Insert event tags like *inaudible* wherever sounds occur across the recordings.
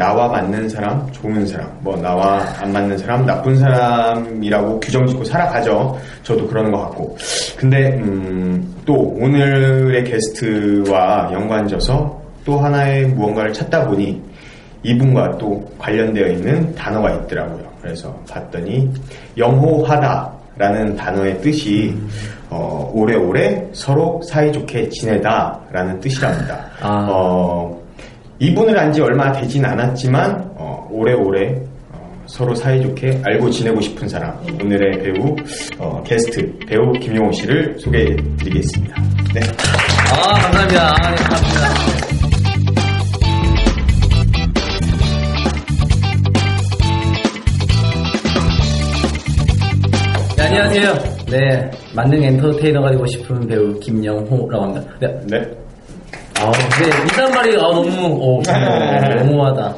나와 맞는 사람, 좋은 사람, 뭐, 나와 안 맞는 사람, 나쁜 사람이라고 규정 짓고 살아가죠. 저도 그러는 것 같고. 근데, 음, 또 오늘의 게스트와 연관져서 또 하나의 무언가를 찾다 보니 이분과 또 관련되어 있는 단어가 있더라고요. 그래서 봤더니 영호하다라는 단어의 뜻이 어, 오래오래 서로 사이좋게 지내다라는 뜻이랍니다. 아. 어, 이분을 안 지 얼마 되진 않았지만 어, 오래오래 어, 서로 사이좋게 알고 지내고 싶은 사람 오늘의 배우 어, 게스트 배우 김용호 씨를 소개해드리겠습니다. 네. 아, 감사합니다. 아, 네, 감사합니다. 네, 안녕하세요. 네, 만능 엔터테이너가 되고 싶은 배우 김영호라고 합니다. 네, 네. 아, 네, 인사말이 아, 너무, 어, 정말 너무하다.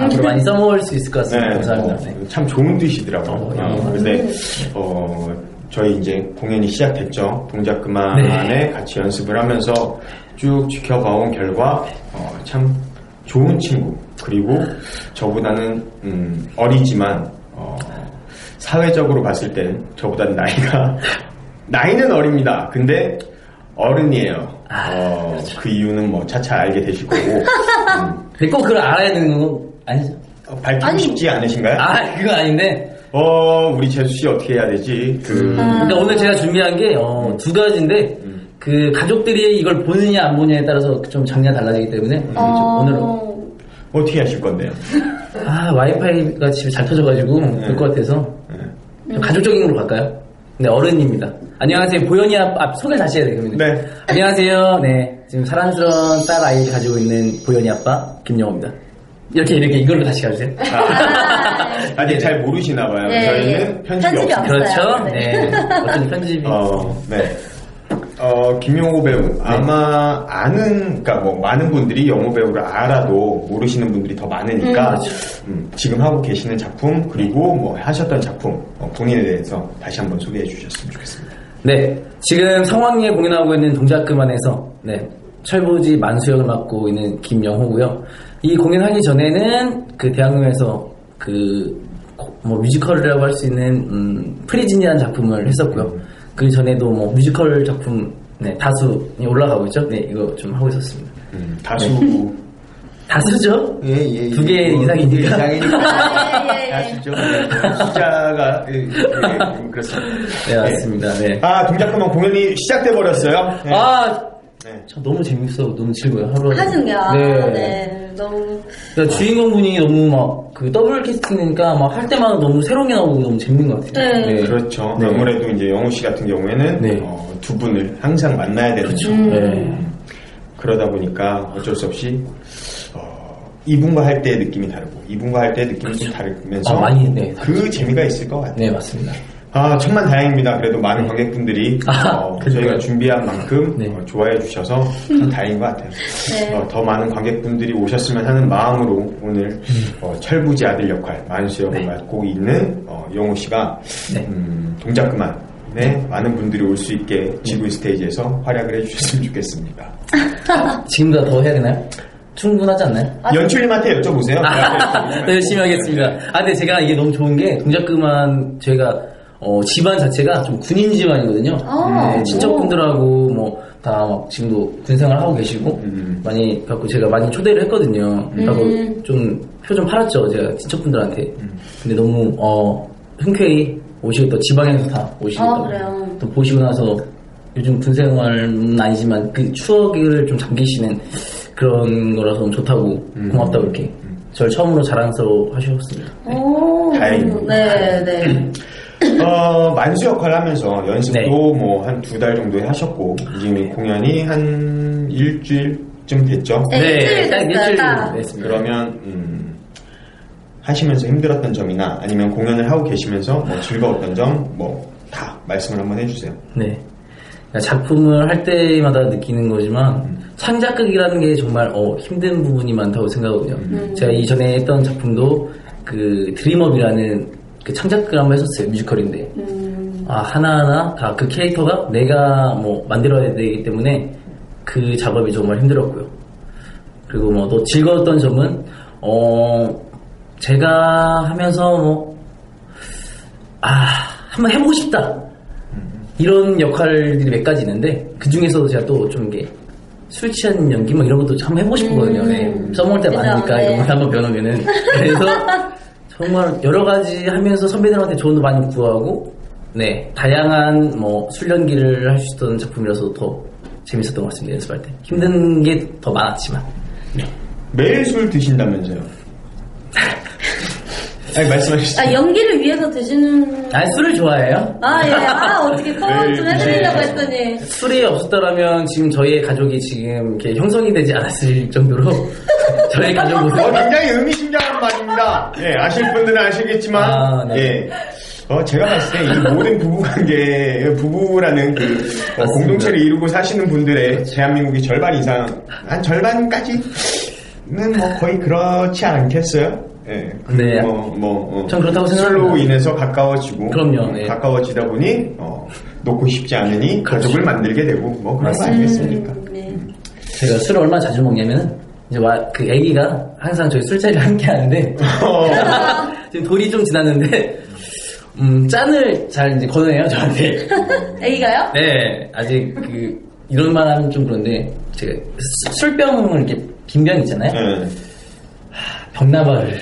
앞으로 많이 써먹을 수 있을 것 같습니다. 감사합니다. 네. 어, 참 좋은 뜻이더라고요. 어, 어, 근데 어, 저희 이제 공연이 시작됐죠. 동작 그만에 네. 같이 연습을 하면서 쭉 지켜봐온 결과 어, 참 좋은 친구 그리고 저보다는 음, 어리지만 어, 사회적으로 봤을 땐 저보다는 나이가 *laughs* 나이는 어립니다. 근데 어른이에요. 아, 어, 그 이유는 뭐 차차 알게 되실 거고 *laughs* 음, 꼭 그걸 알아야 되는 건 아니죠? 어, 밝히고 아니. 싶지 않으신가요? 아, 그거 아닌데. 어, 우리 재수 씨 어떻게 해야 되지? 그, 그러니까 오늘 제가 준비한 게, 어, 두 가지인데, 그 가족들이 이걸 보느냐 안 보느냐에 따라서 좀 장르가 달라지기 때문에, 좀 오늘은, 어떻게 하실 건데요? 아, 와이파이가 집에 잘 터져가지고, 될것 같아서, 좀 가족적인 걸로 갈까요? 네, 어른입니다. 안녕하세요. 보현이 아빠, 아, 소개 다시 해야 되겠네요. 네. 안녕하세요. 네. 지금 사랑스러운 딸 아이를 가지고 있는 보현이 아빠, 김영호입니다. 이렇게, 이렇게 이걸로 다시 가주세요. *laughs* 아직 잘 모르시나 봐요. 네. 저희는 편집이 편집이. 그렇죠. 네. 네. 어떤 편집이. 어, 네. 어, 김용호 배우. 아마 아는, 그니까 뭐, 많은 분들이 영호 배우를 알아도 모르시는 분들이 더 많으니까, 음, 지금 하고 계시는 작품, 그리고 뭐, 하셨던 작품, 어, 본인에 대해서 다시 한번 소개해 주셨으면 좋겠습니다. 네, 지금 성황리에 공연하고 있는 동작그만에서 네, 철부지 만수역을 맡고 있는 김영호고요. 이 공연하기 전에는 그 대학로에서 그 뭐 뮤지컬이라고 할 수 있는 음, 프리즌이라는 작품을 했었고요. 그 전에도 뭐 뮤지컬 작품 네, 다수 올라가고 있죠. 네, 이거 좀 하고 있었습니다. 음, 다수. *laughs* 다수죠? 예, 예. 두개 뭐, 이상이니까. 두개 *laughs* 이상이니까. 예, 예, 예. 다수죠. 네, 숫자가, 예, 예, 그렇습니다. 네, 맞습니다. 네. 아, 동작그만 공연이 시작돼 버렸어요. 네. 아, 네. 저 너무 재밌어. 너무 즐거워요. 하루 하는 게, 아, 네. 네. 너무. 그러니까 주인공 분이 너무 막 그 더블 캐스팅이니까 막 할 때마다 너무 새로운 게 나오고 너무 재밌는 것 같아요. 네. 그렇죠. 네. 아무래도 이제 영호 씨 같은 경우에는 네. 어, 두 분을 항상 만나야 되는 그렇죠. 죠 네. 그러다 보니까 어쩔 수 없이 어, 이분과 할 때의 느낌이 다르고 이분과 할 때의 느낌이 좀 다르면서 아, 많이, 네, 그 재미가 있을 것 같아요. 네, 맞습니다. 아 천만 다행입니다. 그래도 많은 관객분들이 아, 어? 저희가 준비한 만큼 네. 어, 좋아해 주셔서 참 다행인 것 같아요. 네. 어, 더 많은 관객분들이 오셨으면 하는 마음으로 오늘 음. 어, 철부지 아들 역할 만수 역을 맡고 있는 어, 영호 씨가 네. 음, 동작 그만 네, 많은 분들이 올 수 있게 지구 스테이지에서 활약을 해주셨으면 좋겠습니다. *laughs* 지금보다 더 해야 되나요? 충분하지 않나요? 연출님한테 여쭤보세요. 아, *laughs* 네, 열심히 하겠습니다. 아, 근데 제가 이게 너무 좋은 게 동작 그만 저희가 어, 집안 자체가 좀 군인 집안이거든요. 아, 네, 친척분들하고 뭐 다 막 지금도 군생활 하고 계시고 음. 많이 갖고 제가 많이 초대를 했거든요. 그래서 좀표 좀 팔았죠 제가 친척분들한테. 근데 너무 어 흔쾌히 오시고 또 지방에서 다 오시고 아, 또, 보시고 나서 요즘 군생활은 아니지만 그 추억을 좀 잠기시는 그런 거라서 너무 좋다고 고맙다고 이렇게 저를 처음으로 자랑스러워 하셨습니다. 오. 다행입니다. 네, 네. *laughs* 어, 만수 역할 하면서 연습도 네. 뭐한 두 달 정도 하셨고 지금 공연이 한 일주일쯤 됐죠. 네, 일주일 딱 됐어요, 일주일 딱. 됐습니다. 그러면 음, 하시면서 힘들었던 점이나 아니면 공연을 하고 계시면서 뭐 즐거웠던 점 뭐 다 말씀을 한번 해주세요. 네. 그러니까 작품을 할 때마다 느끼는 거지만 창작극이라는 게 정말 어, 힘든 부분이 많다고 생각하거든요. 제가 이전에 했던 작품도 그 드림업이라는 그 창작극을 한번 했었어요. 뮤지컬인데 아 하나하나 다 그 캐릭터가 내가 뭐 만들어야 되기 때문에 그 작업이 정말 힘들었고요. 그리고 뭐 또 즐거웠던 점은 어 제가 하면서 뭐 아, 한번 해보고 싶다. 이런 역할들이 몇 가지 있는데, 그 중에서도 제가 또 좀 이게 술 취한 연기 뭐 이런 것도 한번 해보고 싶거든요. 네. 써먹을 때 많으니까 네. 이런 걸 한번 배워놓으면은. 그래서 *laughs* 정말 여러 가지 하면서 선배들한테 조언도 많이 구하고, 네. 다양한 뭐술 연기를 할 수 있던 작품이라서 더 재밌었던 것 같습니다. 연습할 때. 힘든 게 더 많았지만. 매일 술 드신다면서요? *laughs* 아니 말씀하시죠. 아, 연기를 위해서 드시는. 아, 술을 좋아해요? 아, 예. 아, 어떻게 커버 좀 네, 해드리려고 네. 했더니. 술이 없었더라면 지금 저희의 가족이 지금 이렇게 형성이 되지 않았을 정도로 *laughs* 저희 가족 모습 어, 굉장히 의미심장한 말입니다. 예, 아실 분들은 아시겠지만, 아, 네. 예. 어, 제가 봤을 때 이 모든 부부관계, 부부라는 그 어. 공동체를 이루고 사시는 분들의 대한민국의 절반 이상, 한 절반까지는 뭐 거의 그렇지 않겠어요? 예. 그 네. 뭐, 뭐, 어, 전 그렇다고 술로 생각합니다. 인해서 가까워지고, 그럼요, 네. 가까워지다 보니, 어, 놓고 싶지 않으니 가족을 만들게 되고, 뭐 그런 거 맞습니다. 아니겠습니까? 네. 제가 술을 얼마나 자주 먹냐면은 이제 와, 그 애기가 항상 저희 술자리를 함께 하는데 어, *laughs* 지금 돌이 좀 지났는데 음, 짠을 잘 이제 권해요 저한테 애기가요? 네 아직 그 이런 말 하면 좀 그런데 제가 수- 술병을 이렇게 빈병 있잖아요 예. 병나발을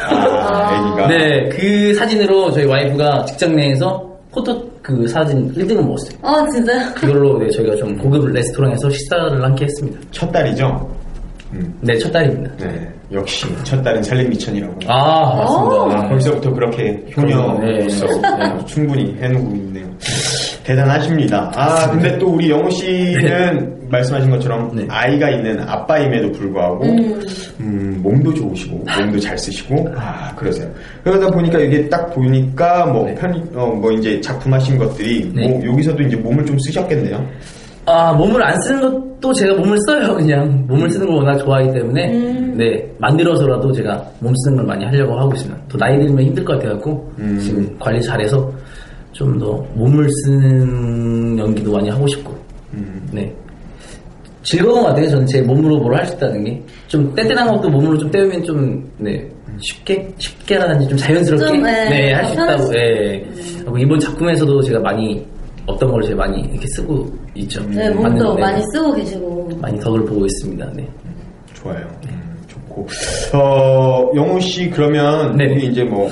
아, 애기가. 네, 그 사진으로 저희 와이프가 직장 내에서 포토 그 사진 1등을 먹었어요. 아, 진짜요? 그걸로 네, 저희가 좀 고급 레스토랑에서 식사를 함께 했습니다. 첫 딸이죠? 음. 네, 첫 딸입니다. 네, 역시 첫 딸은 살림 미천이라고. 아, 맞습니다. 아, 거기서부터 그렇게 효녀로서 네. 네, 충분히 해놓고 있네요. 대단하십니다. 아, 근데 또 우리 영호 씨는 말씀하신 것처럼 네. 아이가 있는 아빠임에도 불구하고 음, 몸도 좋으시고 몸도 잘 쓰시고 *laughs* 아 그러세요. 그러다 보니까 이게 딱 보니까 뭐 네. 편이 어 뭐 이제 작품하신 것들이 네. 뭐 여기서도 이제 몸을 좀 쓰셨겠네요. 아, 몸을 안 쓰는 것도 제가 몸을 써요, *laughs* 그냥. 몸을 쓰는 걸 워낙 좋아하기 때문에. 네, 만들어서라도 제가 몸 쓰는 걸 많이 하려고 하고 있습니다. 또 나이 들면 힘들 것 같아갖고, 음. 지금 관리 잘해서 좀 더 몸을 쓰는 연기도 많이 하고 싶고, 음. 네. 즐거운 것 같아요, 저는 제 몸으로 뭘 할 수 있다는 게. 좀 떼떼난 것도 몸으로 좀 때우면 좀, 네, 쉽게, 쉽게라든지 좀 자연스럽게, 좀, 네, 네, 할수더 있다고, 예. 그리고 이번 작품에서도 제가 많이, 어떤 걸 제가 많이 이렇게 쓰고 있죠. 네, 몸도 네. 많이 쓰고 계시고. 많이 덕을 보고 있습니다. 네. 좋아요. 음, 좋고. 어, 영호 씨 그러면 네. 우리 이제 뭐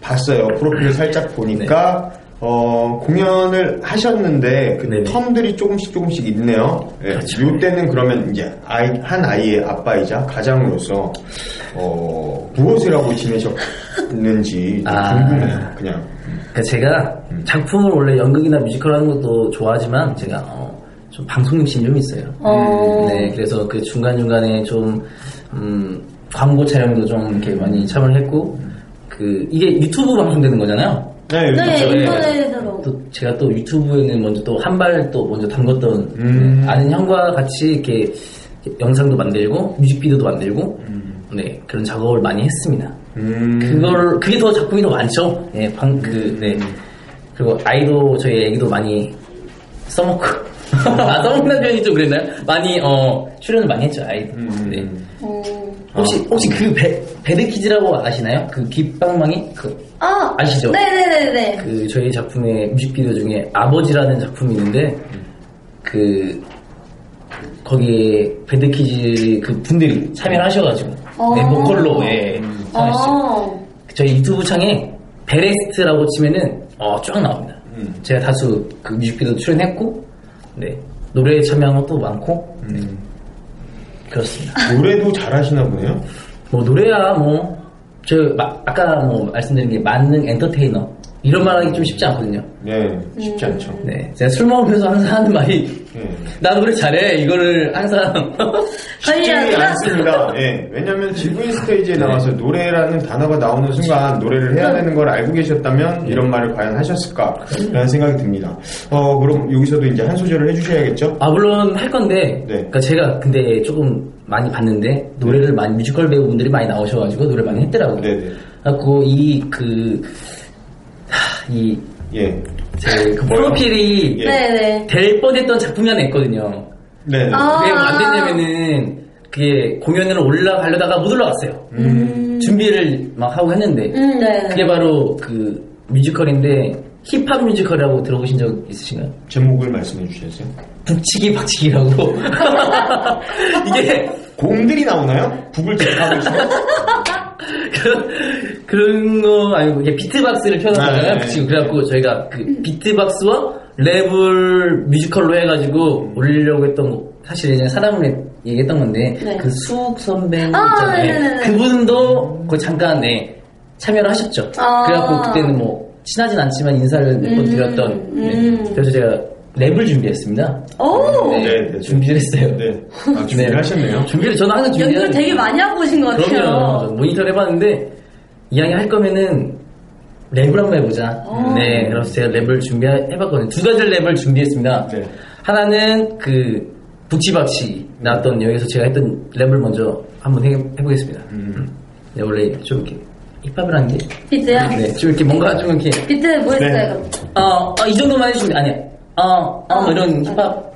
봤어요. 프로필을 살짝 보니까 어, 공연을 하셨는데 그 네네. 텀들이 조금씩 조금씩 있네요. 예. 요 때는 그러면 이제 아이, 한 아이의 아빠이자 가장으로서 어, 무엇을 하고 지내셨는지 좀 아. 궁금해요. 그냥. 그러니까 제가 작품을 원래 연극이나 뮤지컬 하는 것도 좋아하지만 제가 어, 좀 방송 욕심이 좀 있어요. 어. 네, 그래서 그 중간 중간에 좀, 음, 광고 촬영도 좀 이렇게 많이 참여를 했고, 그, 이게 유튜브 방송되는 거잖아요. 네, 네, 그렇죠. 인터넷으로. 또 제가 또 유튜브에는 먼저 또 한 발 또 먼저 담궜던 음. 네, 아는 형과 같이 이렇게 영상도 만들고 뮤직비디오도 만들고 네 그런 작업을 많이 했습니다. 음. 그걸 그게 더 작품이 더 많죠. 예, 방, 그, 네. 그리고 아이도 저희 애기도 많이 써먹고 *laughs* 아 써먹는 표현이 좀 그랬나요? 많이 어 출연을 많이 했죠 아이도. 음. 네. 어. 혹시 혹시 그 배, 배드키즈라고 아시나요? 그 귓방망이 그 아, 아시죠? 네네네네. 그 저희 작품의 뮤직비디오 중에 아버지라는 작품이 있는데 그 거기에 배드키즈 그 분들이 참여를 하셔가지고 어. 네 보컬로 예 참여했어요. 어. 저희 유튜브 창에 베레스트라고 치면은 어, 쫙 나옵니다. 음. 제가 다수 그 뮤직비디오 출연했고 네 노래에 참여한 것도 많고 네, 음. 그렇습니다. 노래도 잘하시나 보네요. 뭐 노래야 뭐 저 아까 뭐 말씀드린 게 만능 엔터테이너 이런 말 하기 좀 쉽지 않거든요. 네, 쉽지 음. 않죠. 네. 제가 술 먹으면서 항상 하는 말이, 네. 나 노래 잘해. 이거를 항상. 쉽지 *laughs* 않습니다. 예. 왜냐면 GV 스테이지에 나와서 노래라는 단어가 나오는 순간 노래를 해야 되는 걸 알고 계셨다면 이런 말을 과연 하셨을까? 라는 생각이 듭니다. 어, 그럼 여기서도 이제 한 소절을 해주셔야겠죠? 아, 물론 할 건데, 네. 그러니까 제가 근데 조금 많이 봤는데, 노래를 많이, 뮤지컬 배우분들이 많이 나오셔가지고, 노래 많이 했더라고요. 네네. 그래갖고, 이, 그, 하, 이, 예. 제그 뭐요? 프로필이 예. 네네. 될 뻔했던 작품이 하나 있거든요. 네네. 아. 그게 안 됐냐면은, 그게 공연을 올라가려다가 못 올라갔어요. 음. 준비를 막 하고 했는데, 음, 네. 그게 바로 그 뮤지컬인데, 힙합 뮤지컬이라고 들어보신 적 있으신가요? 제목을 말씀해 주시겠어요? 북치기 박치기라고. *laughs* 이게, 곰들이 나오나요? 북을 제압하고 있어요? *laughs* 그, *laughs* 그런 거 아니고 이게 비트박스를 표현하잖아요. 네, 네, 지금 네. 그래갖고 저희가 그 비트박스와 랩을 뮤지컬로 해가지고 올리려고 했던 거 사실 예전에 사람을 얘기했던 건데 네. 그 수욱 선배님 아, 있잖아요. 네네네. 그분도 그 잠깐 네, 참여를 하셨죠. 아. 그래갖고 그때는 뭐 친하진 않지만 인사를 몇번 음, 드렸던 네. 음. 그래서 제가 랩을 준비했습니다. 오! 네, 네, 네. 준비를 했어요. 네. 아, 준비를 네. 하셨네요. *laughs* 준비를 저는 항상 준비를 연구를 되게 많이 하고 오신 것 같아요. 그럼요. 모니터를 해봤는데 이왕에 할 거면은 랩을 한번 해보자. 어. 네, 그래서 제가 랩을 준비해봤거든요. 두 가지 랩을 준비했습니다. 네. 하나는 그 북치기 박치기 나왔던 여기서 제가 했던 랩을 먼저 한번 해, 해보겠습니다. 음. 네, 원래 좀 이렇게 힙합이라는 게 비트요? 네, 좀 이렇게 뭔가 좀 이렇게 비트 뭐 네. 했어요? 어, 어, 이 정도만 해주시면 아니야. 어, 어, 뭐 이런 힙합.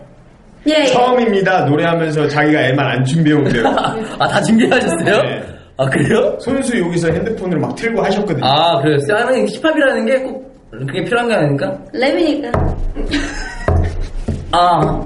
예, 예. 처음입니다. 노래하면서 자기가 애만 안 준비해온대요. *laughs* 아, 다 준비하셨어요? 네. 아, 그래요? 손수 여기서 핸드폰으로 막 틀고 하셨거든요. 아, 그래요? 아니, 힙합이라는 게 꼭 그게 필요한 게 아닙니까? 랩이니까. 아,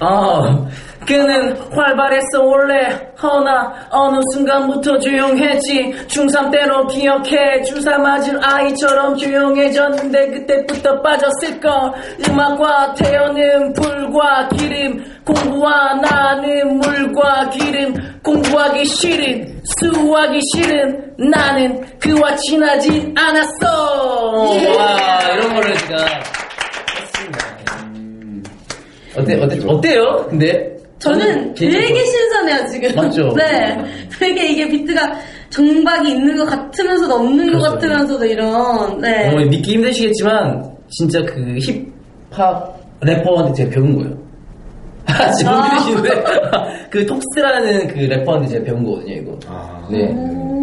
아, 그는 활발했어 원래 허나 어느 순간부터 조용했지 중3 때로 기억해 주사 맞을 아이처럼 조용해졌는데 그때부터 빠졌을걸. 음악과 태어는 불과 기름 공부와 나는 물과 기름 공부하기 싫은 수하기 싫은 나는 그와 친하지 않았어. 와 이런 거를 제가 어때, 어때, 어때요? 근데? 저는 되게 신선해요, 지금. 맞죠? *laughs* 네. 되게 이게 비트가 정박이 있는 것 같으면서도 없는 것 그렇죠. 같으면서도 이런, 네. 어, 믿기 힘드시겠지만, 진짜 그 힙합 래퍼한테 제가 배운 거예요. *laughs* 아, 지금 아. 믿으시는데? *laughs* 그 톡스라는 그 래퍼한테 제가 배운 거거든요, 이거. 아, 네.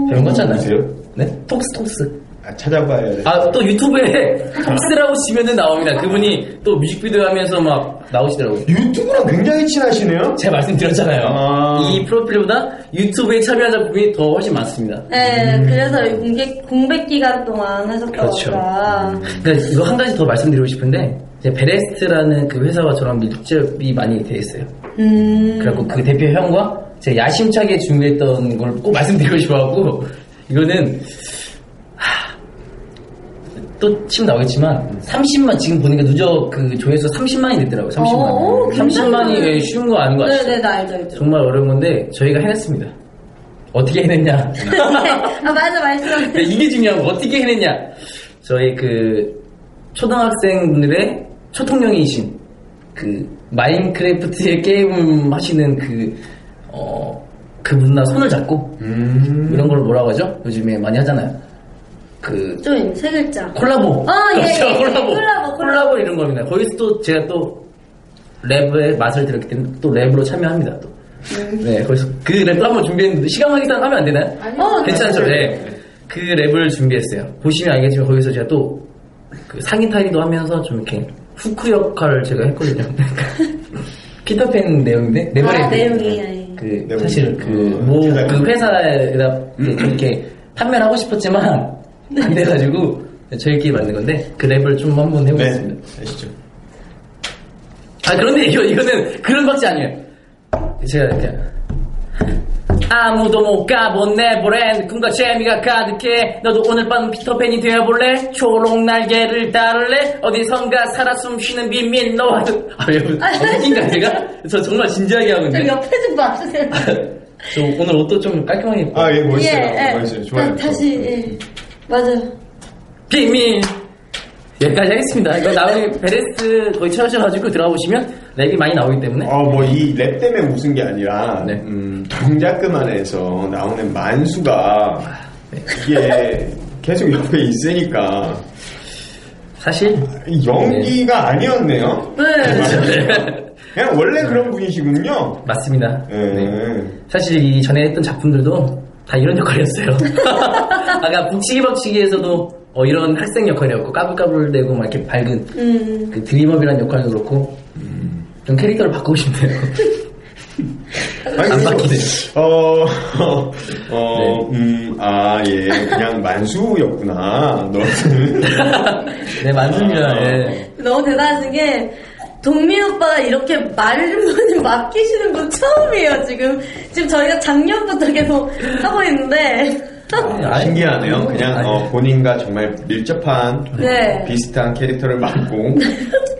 배운 거잖아요. 네? 톡스, 톡스. 아, 찾아봐야 돼. 아, 또 유튜브에 *laughs* 톡스라고 치면은 나옵니다. 그분이 또 뮤직비디오 하면서 막 나오시더라고요. 유튜브랑 굉장히 친하시네요? 제가 말씀드렸잖아요. 아. 이 프로필보다 유튜브에 참여한 작품이 더 훨씬 많습니다. 네, 그래서 이게 공백 기간 동안 하셨다고 그렇죠. 그러니까 이거 한 가지 더 말씀드리고 싶은데 이제 베레스트라는 그 회사와 저랑 밀접이 많이 돼 있어요. 음. 그래갖고 그 대표 형과 제가 야심차게 준비했던 걸 꼭 말씀드리고 싶어갖고 이거는 하, 또침 나오겠지만 30만 지금 보니까 누적 그 조회수 30만이 됐더라고요. 30만. 오, 굉장히 30만이 많아요. 쉬운 거 아닌 거 아시죠? 네네, 나 알죠, 알죠. 정말 어려운 건데 저희가 해냈습니다. 어떻게 해냈냐? 네. *laughs* 아, 맞아, 말씀. *laughs* 네, 이게 중요한 거 어떻게 해냈냐? 저희 그 초등학생분들의 초통령이신 그 마인크래프트의 *laughs* 게임 하시는 그 어, 그분과 손을 잡고 음. 이런 걸 뭐라고 하죠? 요즘에 많이 하잖아요. 그 조인, 세 글자. 콜라보. 아, 예, 그렇죠, 예, 예. 콜라보. 콜라보, 콜라보. 콜라보 이런 겁니다. 거기서 또 제가 또 랩의 맛을 들었기 때문에 또 랩으로 참여합니다. 또. 네, 거기서 그 랩도 한번 준비했는데 시간 관계상 하면 안 되나요? 어, 괜찮죠? 네. 네. 그 랩을 준비했어요. 보시면 알겠지만 거기서 제가 또 그 상의 탈의도 하면서 좀 이렇게 후크 역할을 제가 했거든요. *laughs* 피터팬 내용인데 네버랜드. 아, 내용이. 예. 그 내용이. 사실 그 어, 뭐그 회사에다 이렇게 좀 이렇게 판매를 하고 싶었지만 안 돼가지고 저희끼리 만든 건데 그 랩을 좀 한번 네, 해보겠습니다. 아시죠? 아 그런데 이거 이거는 그런 박자 아니에요. 제가 이렇게 아무도 못 가본 내버랜드 꿈과 재미가 가득해 너도 오늘 밤 피터팬이 되어볼래 초록 날개를 따를래 어디선가 살아 숨쉬는 비밀 너와 아 여러분 어, 웃긴가 제가 저 정말 진지하게 하고 저 있는데 옆에 좀 봐주세요. 저 오늘 옷도 좀 깔끔하게 입고 아, 예, 멋있어요. 예, 예. 멋있어요. 좋아요. 다, 다시, 예. 맞아요. 비밀 여기까지 하겠습니다. 이거 나중에 베레스 거의 찾으셔가지고 들어가 보시면 랩이 많이 나오기 때문에 어, 뭐, 이 랩 때문에 웃은 게 아니라, 네. 음, 동작 그만에서 나오는 만수가, 네. 이게 계속 옆에 있으니까, 사실 연기가 아니었네요. 네. *laughs* 그냥 원래 그런 분이시군요. 맞습니다. 예. 네. 사실 이 전에 했던 작품들도 다 이런 역할이었어요. *laughs* 아까 북치기 박치기에서도 어, 이런 학생 역할이었고 까불까불대고 막 이렇게 밝은 음. 그 드림업이라는 역할도 그렇고 좀 캐릭터를 바꾸고 싶네요. 안 바뀌네요. 어, 어, 어, 네. 음, 아, 예. 그냥 만수였구나. 너는. *laughs* 네 맞습니다. 예. 너무 대단하신 게 동민 오빠가 이렇게 말문이 맡기시는 건 처음이에요 지금 지금 저희가 작년부터 계속 하고 있는데 아니, 신기하네요. 그냥. 어, 본인과 정말 밀접한 네. 비슷한 캐릭터를 맡고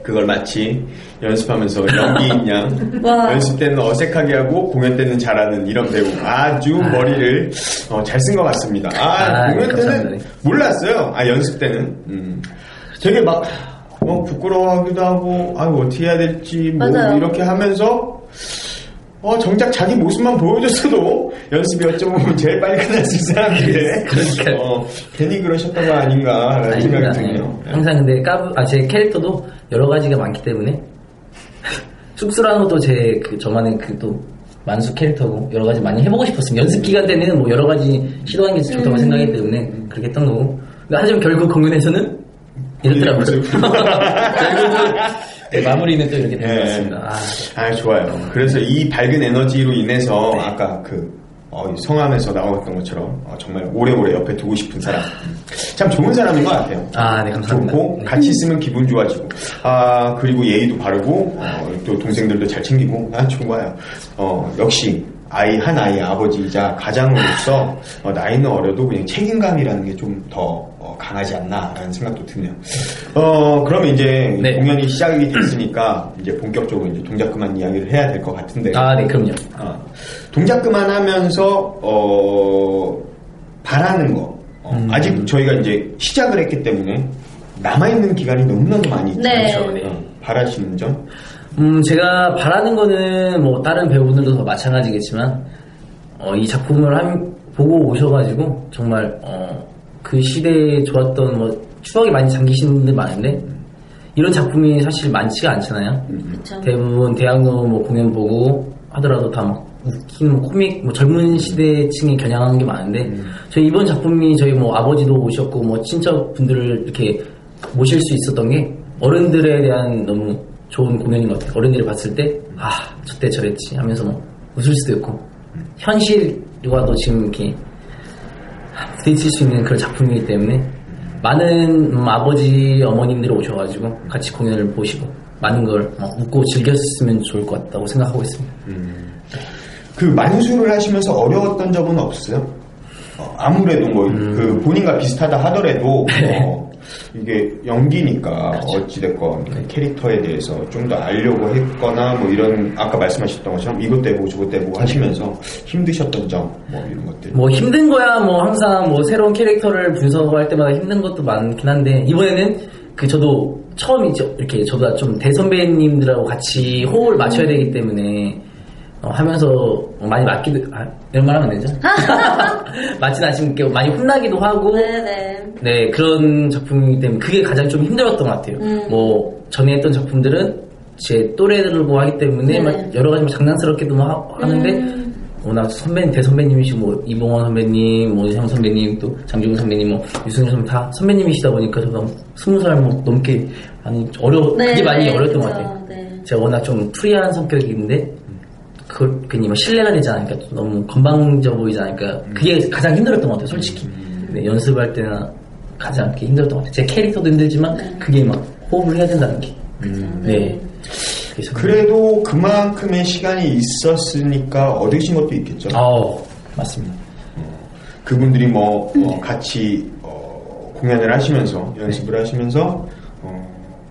그걸 마치 연습하면서 연기인 양 와. 연습 때는 어색하게 하고 공연 때는 잘하는 이런 배우 아주 머리를 어, 잘 쓴 것 같습니다. 아, 아, 공연 때는 감사합니다. 몰랐어요. 아 연습 때는 음. 되게 막 어, 부끄러워하기도 하고 아 어떻게 해야 될지 뭐 맞아요. 이렇게 하면서 어, 정작 자기 모습만 보여줬어도 연습이 어쩌면 제일 빨리 끝날 수 있는 사람인데 *laughs* 그러니까요. 어, 괜히 그러셨던 거 아닌가라는 생각이. 드네요. 예. 항상 근데 까부 아 제 캐릭터도 여러 가지가 많기 때문에 *laughs* 쑥스러운 것도 제 그 저만의 그 또 만수 캐릭터고 여러 가지 많이 해보고 싶었습니다. 연습 기간 때는 뭐 여러 가지 시도하는 게 좋다고 생각하기 때문에 그렇게 했던 거고. 하지만 결국 공연에서는 이렇더라고요. 결국은 *laughs* 네, 마무리는 또 이렇게 된것 예. 같습니다. 아, 아, 좋아요. 그래서 이 밝은 에너지로 인해서 아까 그 어, 이 성함에서 나왔던 것처럼 어, 정말 오래오래 옆에 두고 싶은 사람. 참 좋은 사람인 것 같아요. 아, 네, 감사합니다. 좋고 네. 같이 있으면 기분 좋아지고 아 그리고 예의도 바르고 어, 또 동생들도 잘 챙기고 아 좋아요. 어 역시 아이 한 아이의 아버지이자 가장으로서 어, 나이는 어려도 그냥 책임감이라는 게 좀 더 강하지 않나라는 생각도 드네요. 어 그러면 이제 네. 공연이 시작이 됐으니까 이제 본격적으로 이제 동작 그만 이야기를 해야 될 것 같은데. 아, 네, 그럼요. 어, 동작 그만하면서 어, 바라는 거 어, 음. 아직 저희가 이제 시작을 했기 때문에 남아 있는 기간이 너무나도 많이 있잖아요. 네. 네. 어, 바라시는 점. 음, 제가 바라는 거는 뭐 다른 배우분들도 다 마찬가지겠지만 어, 이 작품을 한- 보고 오셔가지고 정말 어, 그 시대에 좋았던 뭐 추억이 많이 잠기신 분들 많은데 이런 작품이 사실 많지가 않잖아요. 그쵸. 대부분 대학로 뭐 공연 보고 하더라도 다 막 웃긴 뭐 코믹 뭐 젊은 시대층이 겨냥하는 게 많은데 저희 이번 작품이 저희 뭐 아버지도 오셨고 뭐 친척 분들을 이렇게 모실 수 있었던 게 어른들에 대한 너무 좋은 공연인 것 같아요. 어른들이 봤을 때 아 저때 저랬지 하면서 뭐 웃을 수도 있고 현실과도 지금 이렇게 부딪힐 수 있는 그런 작품이기 때문에 많은 음, 아버지 어머님들이 오셔가지고 같이 공연을 보시고 많은 걸 어, 웃고 즐겼으면 좋을 것 같다고 생각하고 있습니다. 그 만수를 하시면서 어려웠던 점은 없어요? 어, 아무래도 뭐 그 본인과 비슷하다 하더라도 어, *laughs* 이게 연기니까 어찌됐건 그 캐릭터에 대해서 좀 더 알려고 했거나 뭐 이런 아까 말씀하셨던 것처럼 이것 때보고 저것 때보고 하시면서 힘드셨던 점 뭐 이런 것들. 뭐 힘든 거야 뭐 항상 뭐 새로운 캐릭터를 분석할 때마다 힘든 것도 많긴 한데 이번에는 그 저도 처음이죠. 이렇게 저보다 좀 대선배님들하고 같이 호흡을 맞춰야 되기 때문에 어, 하면서 많이 맞기도 아, 이런 말 하면 안 되죠? *laughs* 맞진 않지만 많이 혼나기도 하고 네네. 네, 그런 작품이기 때문에 그게 가장 좀 힘들었던 것 같아요. 음. 뭐, 전에 했던 작품들은 제 또래들고 하기 때문에 네. 막 여러 가지 뭐 장난스럽게도 막 하, 하는데 음. 워낙 선배님, 대선배님이시고 뭐 이봉원 선배님, 뭐 이상 선배님, 또 장중훈 선배님, 뭐 유승현 선배님 다 선배님이시다 보니까 저도 스무 살 뭐 넘게 많이 어려, 네, 그게 많이 네, 어려웠던 것 그쵸, 같아요. 네. 제가 워낙 좀 프리한 성격인데 그걸 괜히 막 신뢰가 되지 않으니까 또 너무 건방져 보이지 않으니까 그게 가장 힘들었던 것 같아요 솔직히. 네, 연습할 때나 가장 힘들었던 것 같아요. 제 캐릭터도 힘들지만 그게 막 호흡을 해야 된다는 게. 네. 그래서 그래도 그만큼의 시간이 있었으니까 얻으신 것도 있겠죠. 아우 맞습니다. 그분들이 뭐 어, 같이 어, 공연을 하시면서 연습을 하시면서 어,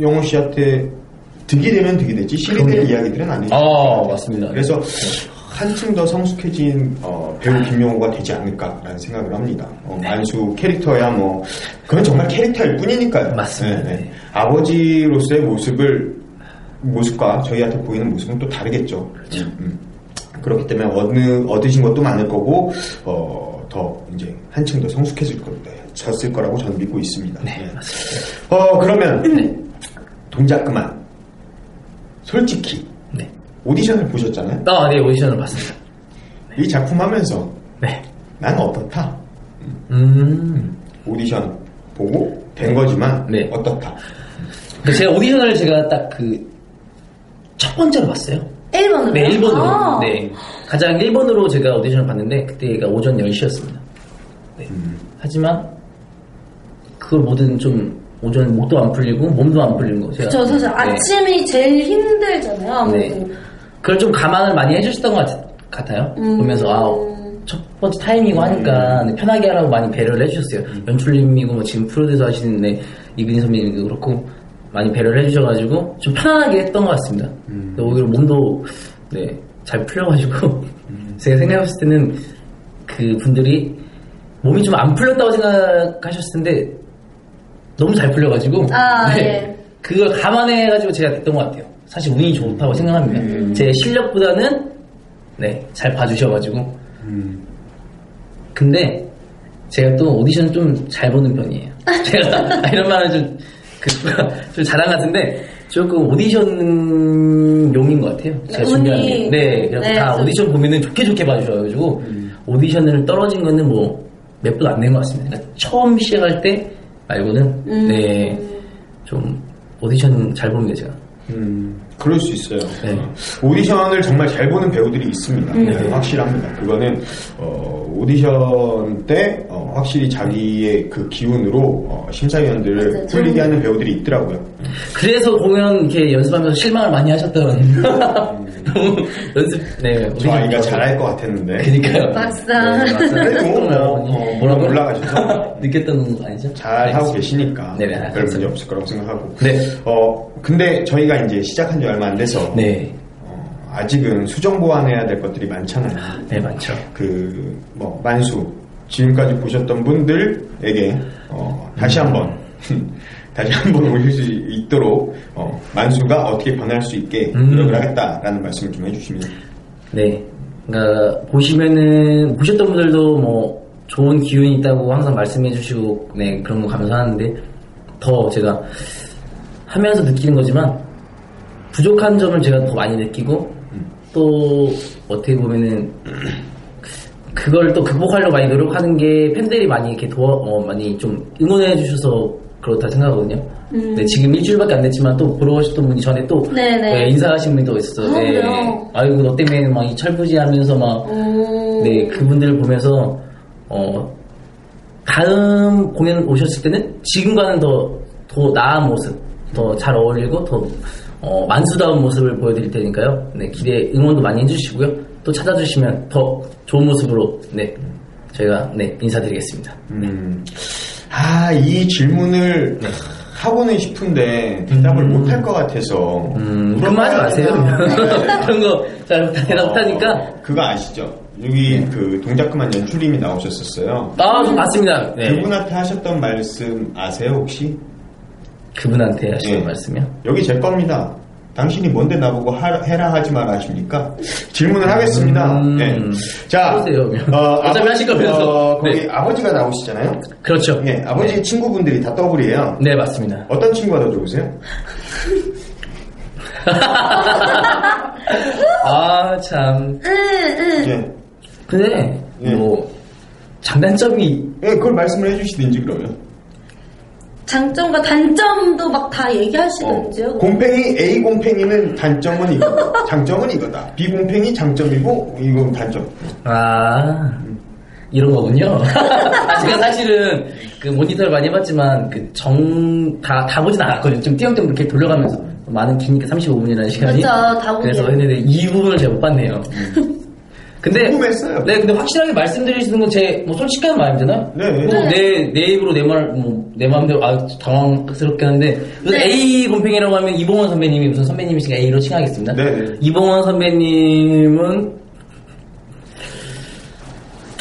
영호 씨한테 득이 되면 득이 되지 실이 될. 이야기들은 아니죠. 아 맞습니다 그래서 한층 더 성숙해진 어, 배우 김용호가 되지 않을까라는 생각을 합니다. 어, 만수 캐릭터야 뭐 그건 정말 캐릭터일 뿐이니까요. 맞습니다. 네, 네. 아버지로서의 모습을 모습과 저희한테 보이는 모습은 또 다르겠죠. 음, 음. 그렇기 때문에 얻는, 얻으신 것도 많을 거고 어, 더 이제 한층 더 성숙해질 겁니다. 졌을 거라고 저는 믿고 있습니다. 네, 네. 맞습니다. 어 그러면 동작 그만. 솔직히 네. 오디션을 보셨잖아요. 아, 네, 오디션을 봤습니다. 이 작품 하면서 네. 난 어떻다. 음. 오디션 보고 된 거지만 네. 어떻다. 그 제가 오디션을 제가 딱 그 첫 번째로 봤어요. 1번으로. 네, 1번으로. 아. 네. 가장 1번으로 제가 오디션을 봤는데, 그때가 오전 10시였습니다. 네. 하지만, 그걸 뭐든 좀, 오전 목도 안 풀리고, 몸도 안 풀리는 거. 제가. 저 사실 네. 아침이 제일 힘들잖아요. 네. 그걸 좀 감안을 많이 해주셨던 것 같, 아요 음. 보면서, 아, 첫 번째 타임이고 하니까 네, 편하게 하라고 많이 배려를 해주셨어요. 연출님이고, 뭐 지금 프로듀서 하시는 네, 이근희 선배님도 그렇고, 많이 배려를 해주셔가지고, 좀 편하게 했던 것 같습니다. 근데 오히려 몸도, 네, 잘 풀려가지고, *laughs* 제가 생각했을 때는 그 분들이 몸이 좀 안 풀렸다고 생각하셨을 텐데, 너무 잘 풀려가지고, 아, *laughs* 네, 예. 그걸 감안해가지고 제가 됐던 것 같아요. 사실 운이 좋다고 생각합니다. 제 실력보다는 네, 잘 봐주셔가지고. 음. 근데 제가 또 오디션 좀 잘 보는 편이에요. *laughs* 제가 아, 이런 말은 좀, 그, *laughs* 좀 자랑 같은데 조금 오디션 용인 것 같아요. 제가 네, 준비한 운이- 게. 네, 그래서 네, 다 좀- 오디션 보면은 좋게 좋게 봐주셔가지고 오디션을 떨어진 거는 뭐 몇 분 안 된 것 같습니다. 그러니까 처음 시작할 때 말고는 음. 네, 좀 오디션 잘 봅니다 제가. 음, 그럴 수 있어요. 네. 오디션을 정말 잘 보는 배우들이 있습니다. 네, 확실합니다. 그거는 어, 오디션 때 어, 확실히 자기의 그 기운으로 어, 심사위원들을. 홀리게 하는 배우들이 있더라고요. 그래서 공연 이렇게 연습하면서 실망을 많이 하셨던 *laughs* 너무 연습 네 저 아이가. 잘할 것 같았는데. 그니까요 막상. 네, 그래도 뭐, 어, 어, 뭐라고 올라가셔서 *laughs* 느꼈던 거 아니죠? 잘 하고 계시니까 네네, 별 문제. 없을 거라고 생각하고. 네. 어 근데 저희가 이제 시작한 지 얼마 안 돼서 네, 어, 아직은 수정 보완해야 될 것들이 많잖아요. 네 많죠. 그 뭐 만수 지금까지 보셨던 분들에게 어, 다시 한 번 *laughs* 다시 한번 오실 수 있도록 어, 만수가 어떻게 변할 수 있게 음. 노력을 하겠다라는 말씀을 좀 해주시면. 네, 그러니까 보시면은 보셨던 분들도 뭐 좋은 기운이 있다고 항상 말씀해 주시고 네 그런 거 감사하는데 더 제가 하면서 느끼는 거지만 부족한 점을 제가 더 많이 느끼고 또 어떻게 보면은 그걸 또 극복하려고 많이 노력하는 게 팬들이 많이 이렇게 도와 어, 많이 좀 응원해 주셔서 그렇다 생각하거든요. 네, 지금 일주일밖에 안 됐지만 또 보러 오셨던 분이 전에 또 네네. 네, 인사하신 분이 또 있었어요. 아, 네. 아이고 너 때문에 막 이 철부지 하면서 막 음. 네, 그분들을 보면서 어 다음 공연 오셨을 때는 지금과는 더, 더 나은 모습, 더 잘 어울리고 더 어, 만수다운 모습을 보여드릴 테니까요. 네, 기대 응원도 많이 해주시고요. 또 찾아주시면 더 좋은 모습으로 네 저희가 네 인사드리겠습니다. 음, 아, 이 질문을 하고는 싶은데 대답을 음. 못할 것 같아서 음, 물어봐야 그만 하지 마세요. *laughs* 그런 거 잘 대답 못하니까 어, 그거 아시죠? 여기 그 동작 그만 연출님이 나오셨었어요. 아, 좀 맞습니다. 네. 그분한테 하셨던 말씀 아세요 혹시? 그분한테 하시는 예. 말씀이요? 여기 제 겁니다. 당신이 뭔데 나보고 하- 해라 하지 마라 하십니까? 질문을 하겠습니다. 음. 네. 자, 그러세요. 어차피 하실 거면서. 어, 거기 네. 아버지가 나오시잖아요. 그렇죠. 예, 아버지 네. 친구분들이 다 더블이에요. 네, 맞습니다. 어떤 친구가 더 좋으세요? *laughs* 아, 참. 예. 근데, 예. 뭐, 장단점이, 예, 그걸 말씀을 해주시든지 그러면. 장점과 단점도 막다 어, 얘기하시던지요. 곰팽이 A 곰팽이는 단점은 이거다. *laughs* 장점은 이거다. B 곰팽이 장점이고 이건 단점. 아, 이런 거군요. 아, *laughs* 제가 사실은 그 모니터를 많이 해봤지만, 그 정, 다, 다 보진 않았거든요. 좀 띄엄띄엄 이렇게 돌려가면서. 많은 기니까 35분이라는 시간이. 맞아, 다 보긴 그래서. 했는데 이 부분을 제가 못 봤네요. 근데, 궁금했어요. 네, 근데 확실하게 말씀드리시는 건 제, 뭐, 솔직한 마음이잖아요? 네, 네. 뭐 내, 내 입으로 내 말, 뭐, 내 마음대로, 아, 당황스럽게 하는데, 무슨 네. A 곰팽이라고 하면 이봉원 선배님이 무슨 선배님이시니까 A로 칭하겠습니다. 네, 네. 이봉원 선배님은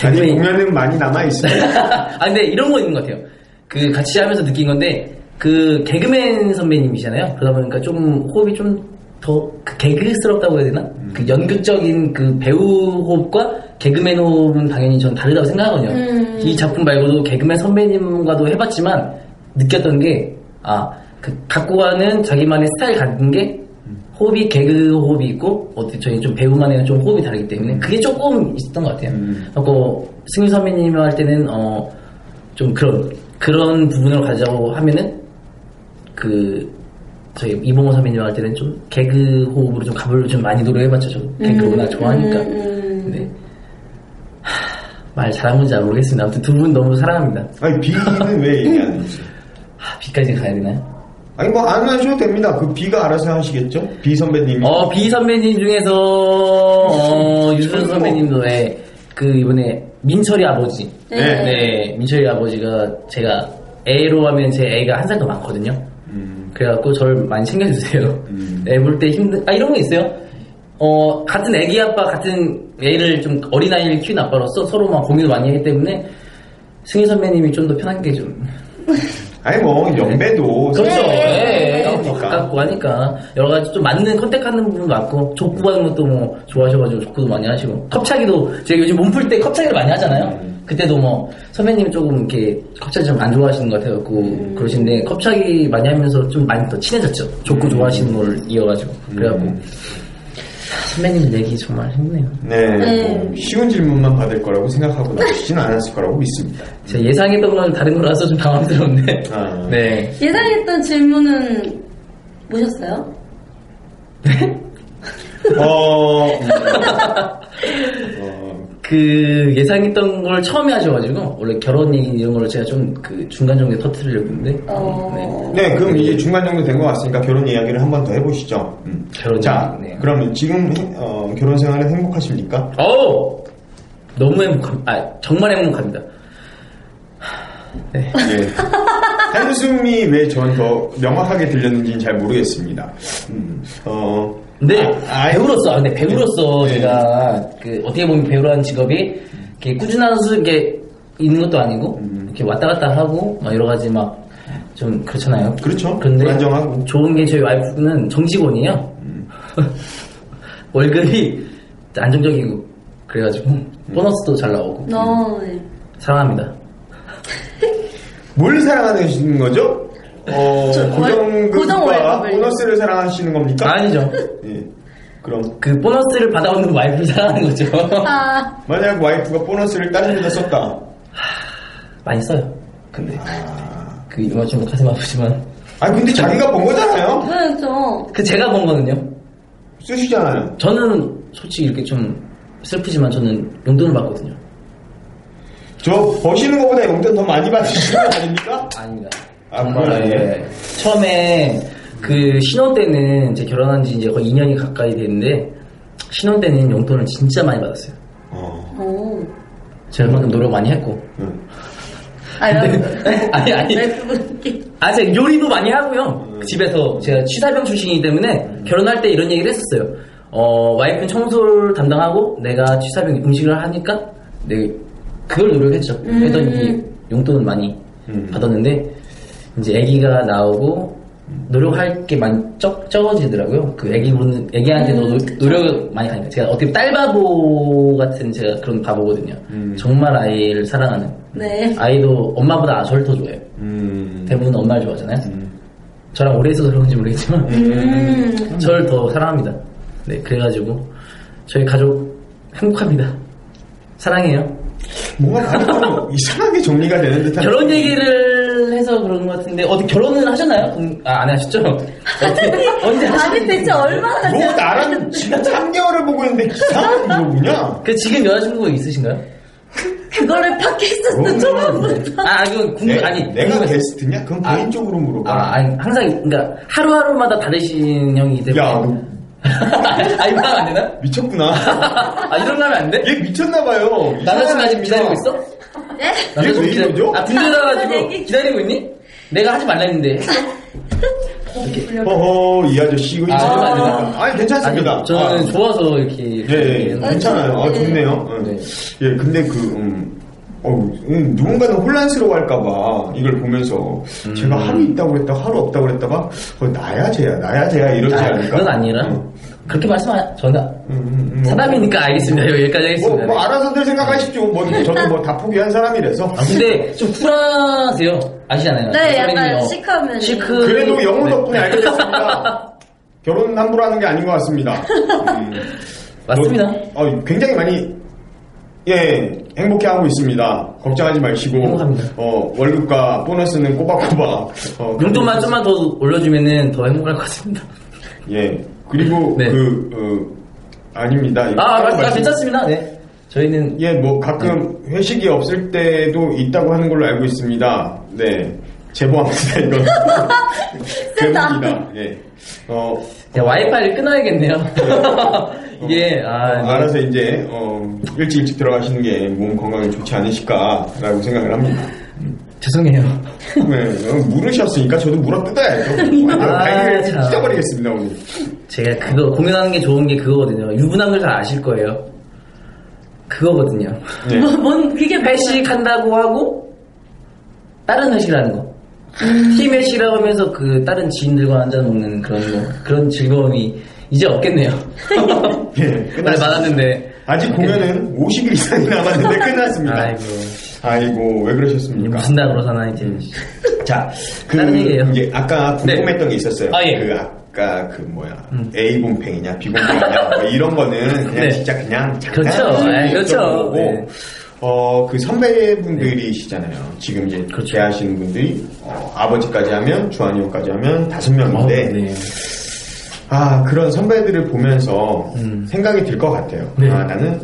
아니 개그맨 공연은 많이 남아 있어요. *laughs* 아 근데 이런 거 있는 것 같아요. 그 같이 하면서 느낀 건데 그 개그맨 선배님이잖아요. 그러다 보니까 좀 호흡이 좀 더 그 개그스럽다고 해야 되나? 그 연극적인 그 배우 호흡과 개그맨 호흡은 당연히 전 다르다고 생각하거든요. 음. 이 작품 말고도 개그맨 선배님과도 해봤지만 느꼈던 게 아, 그 갖고 가는 자기만의 스타일 같은 게 호흡이 개그 호흡이 있고 어떻게 저희 좀 배우만의 좀 호흡이 다르기 때문에 그게 조금 있었던 것 같아요. 음. 그리고 승윤 선배님 할 때는 어 좀 그런 그런 부분을 가자고 하면은 그 저희 이봉호 선배님 할 때는 좀 개그 호흡으로 좀 가불 좀 많이 노력해봤죠. 저 개그 워낙 좋아하니까. 음. 네. 하, 말 잘한 건지 잘 모르겠습니다. 아무튼 두 분 너무 사랑합니다. 아니 비는 왜 얘기 안 했지? 하, 비까지 가야 되나요? 아니 뭐 안 하셔도 됩니다. 그 비가 알아서 하시겠죠? 비 선배님이. 어, 비 선배님 중에서, 어, 유준 선배님도, 예, 그, 이번에, 민철이 아버지. 네. 네, 민철이 아버지가 제가 애로 하면 제 애가 한 살 더 많거든요. 음. 그래갖고 저를 많이 챙겨주세요. 음. 애볼 때 힘든, 아, 이런 거 있어요. 어, 같은 애기 아빠, 같은 애를 좀 어린아이를 키운 아빠로서 서로 막 고민을 많이 하기 때문에 승희 선배님이 좀 더 편한 게 좀. 아니 뭐 연배도 그렇죠. 네. 예, 예. 더 가깝고 하니까 여러 가지 좀 맞는 컨택하는 부분도 많고 족구 하는 것도 뭐 좋아하셔가지고 족구도 많이 하시고 컵차기도 제가 요즘 몸풀 때 컵차기를 많이 하잖아요. 그때도 뭐 선배님이 조금 이렇게 컵차기 좀 안 좋아하시는 것 같아갖고 그러신데 컵차기 많이 하면서 좀 많이 더 친해졌죠. 족구 좋아하시는 걸 이어가지고 그래갖고 선배님 얘기 정말 힘드네요. 네, 네. 뭐 쉬운 질문만 받을 거라고 생각하고 나오시지는 않았을 거라고 믿습니다. 제가 예상했던 건 다른 거라서 좀 당황스러운데. 아. 네. 예상했던 질문은 뭐셨어요? 어, 음, *laughs* 어, 그 예상했던 걸 처음에 하셔가지고 원래 결혼 얘기 이런 걸 제가 좀 그 중간 정도에 터트리려고 했는데 어... 네, 그럼 이제 중간 정도 된 것 같으니까 결혼 이야기를 한 번 더 해보시죠. 음. 결혼 자, 네. 그럼 지금 어, 결혼 생활은 행복하십니까? 어 너무 행복합 아 정말 행복합니다. 네. *laughs* 네. 한숨이 왜더 명확하게 들렸는지는 잘 모르겠습니다. 음, 어, 근데 아, 아, 배우로서 아, 근데 배우로서 네. 제가 그 어떻게 보면 배우라는 직업이 이렇게 꾸준한 수게 있는 것도 아니고 이렇게 왔다 갔다 하고 막 여러 가지 막 좀 그렇잖아요. 그렇죠. 근데 불안정하고. 좋은 게 저희 와이프는 정직원이에요. *laughs* 월급이 안정적이고 그래가지고 보너스도 잘 나오고 어, 네. 사랑합니다. 뭘 사랑하시는 거죠? 어, 저 월- 고정 고정급과 월급을. 보너스를 사랑하시는 겁니까? 아니죠. 예. 그럼 그 보너스를 받아오는 와이프를 사랑하는 거죠. 아, 만약 와이프가 보너스를 다른 데다 썼다. 많이 써요. 근데 아, 그 이거 좀 가슴 아프지만 아 근데 자기가 번 거잖아요. 그렇죠. 그 제가 본 거는요. 쓰시잖아요. 저는 솔직히 이렇게 좀 슬프지만 저는 용돈을 받거든요. 저 버시는 것보다 용돈 더 많이 받으시는 거 아닙니까? 아닙니다. 아, 정말? 예. 처음에 그 신혼 때는 제 결혼한 지 이제 거의 2년이 가까이 됐는데 신혼 때는 용돈을 진짜 많이 받았어요. 어. 오. 제가 그만큼 노력 많이 했고. 응. 아, 여러분. *laughs* 아니, 아니. 와이프분께. 아, 제가 요리도 많이 하고요. 집에서 제가 취사병 출신이기 때문에 결혼할 때 이런 얘기를 했었어요. 어, 와이프는 청소를 담당하고 내가 취사병 음식을 하니까 네, 그걸 노력했죠. 음. 했더니 용돈을 많이 음. 받았는데 이제 아기가 나오고 노력할 게 많이 적, 적어지더라고요. 그 아기 보는 아기한테도 음. 노- 노력을 많이 하니까 제가 어떻게 딸바보 같은 제가 그런 바보거든요. 음. 정말 아이를 사랑하는 네. 아이도 엄마보다 저를 더 좋아해요. 음. 대부분 엄마를 좋아하잖아요. 음. 저랑 오래 있어서 그런지 모르겠지만 음. 저를 더 사랑합니다. 네, 그래가지고 저희 가족 행복합니다. 사랑해요. 뭔가 이상하게 정리가 되는 듯한. 결혼 얘기를 같은데 어디 결혼은 하셨나요? 동- 아, 안 하셨죠? 언제 아니, 하셨는지. 대체 얼마나. 뭐 나랑 *laughs* 지금 3개월을 보고 있는데 이상한 이거군요. 그 지금 여자친구가 있으신가요? 그거를 팟캐스트 초반부터. 아, 이건 궁금 내, 아니 내가 궁금해서. 게스트냐? 그럼 아. 개인적으로 물어봐. 아, 아니 항상 그러니까 하루하루마다 다르신 형이기 때문에. 야, 너 *laughs* 아, 이거 하면 안 되나? 미쳤구나. 아, 이런 거 하면 안 돼? 얘 미쳤나봐요. 남자친구 아직 기다리고 있어? 네? 남자친구 왜 기다리- 이러죠? 아, 군대 아, 나가지고 얘기. 기다리고 있니? 내가 하지 말라 했는데. 어허, 이 아저씨 이거 아, 이상하다. 아닙니다. 아니, 괜찮습니다. 아니, 저는 아. 좋아서 이렇게. 예, 예, 괜찮아요. 아, 좋네요. 예. 네. 예, 근데 그, 음, 어, 음, 누군가는 혼란스러워 할까봐 이걸 보면서 음. 제가 하루 있다고 그랬다 하루 없다고 그랬다가 어, 나야 쟤야, 나야 쟤야 이러지 아, 않을까? 그건 아니라. 음, 그렇게 말씀하, 저는 음, 음, 음, 사람이니까 알겠습니다. 여기까지 뭐, 하겠습니다. 뭐 알아서들 생각하십시오. 뭐, *laughs* 저도 뭐 다 포기한 사람이라서. 아, 근데 좀 쿨하세요. 아시잖아요. 네, 약간 시크한 면이. 시크. 그래도 영호 네. 덕분에 알게 됐습니다. *laughs* 결혼 함부로 하는 게 아닌 것 같습니다. 음, *laughs* 맞습니다. 뭐, 어, 굉장히 많이 예 행복해하고 있습니다. 걱정하지 마시고 행복합니다. 어, 월급과 보너스는 꼬박꼬박 어, 용돈만 좀만 더 올려주면은 더 행복할 것 같습니다. 예 그리고 네. 그 어, 아닙니다. 아, 말, 아 괜찮습니다. 네. 저희는 예, 뭐 가끔 네. 회식이 없을 때도 있다고 하는 걸로 알고 있습니다. 네, 제보합니다 이거. 제보입니다. *laughs* 예, 어, 그냥 와이파이를 끊어야겠네요. 이게 *laughs* 아, 어, 네. 알아서 이제 어, 일찍 일찍 들어가시는 게 몸 건강에 좋지 않으실까라고 생각을 합니다. 죄송해요. 네, 어, 물으셨으니까 저도 물어 뜯어야죠. 완전 *laughs* 아. 찢어버리겠습니다 오늘. 제가 그거 공연하는 게 좋은 게 그거거든요. 유부남들 다 아실 거예요. 그거거든요. 네. 뭐, 뭔, 그게? 회식한다고 하고 다른 회식을 하는 거. 팀 회식이라고 하면서 그 다른 지인들과 앉아 먹는 그런 거 그런 즐거움이 이제 없겠네요. *laughs* 예, 원래 끝났습니다. 많았는데 아직 공연은 50일 이상이 남았는데 *laughs* 끝났습니다. 아이고 아이고, 왜 이게 그러셨습니까? 무슨 답으로 사나 이제. 자, 그 다른 얘기예요. 이제 아까 궁금했던 게 있었어요. 아, 예. 그 아까 그 뭐야 음. A 곰팽이냐 B 곰팽이냐 뭐 이런 거는 그냥 네. 진짜 그냥 잠깐 그렇죠. 네, 그렇죠. 거고 네. 어그 선배분들이시잖아요. 지금 이제 그렇죠. 계하시는 분들이 어, 아버지까지 하면 주한이 형까지 하면 다섯 명인데 어, 네. 아 그런 선배들을 보면서 음. 생각이 들 것 같아요. 네. 아 나는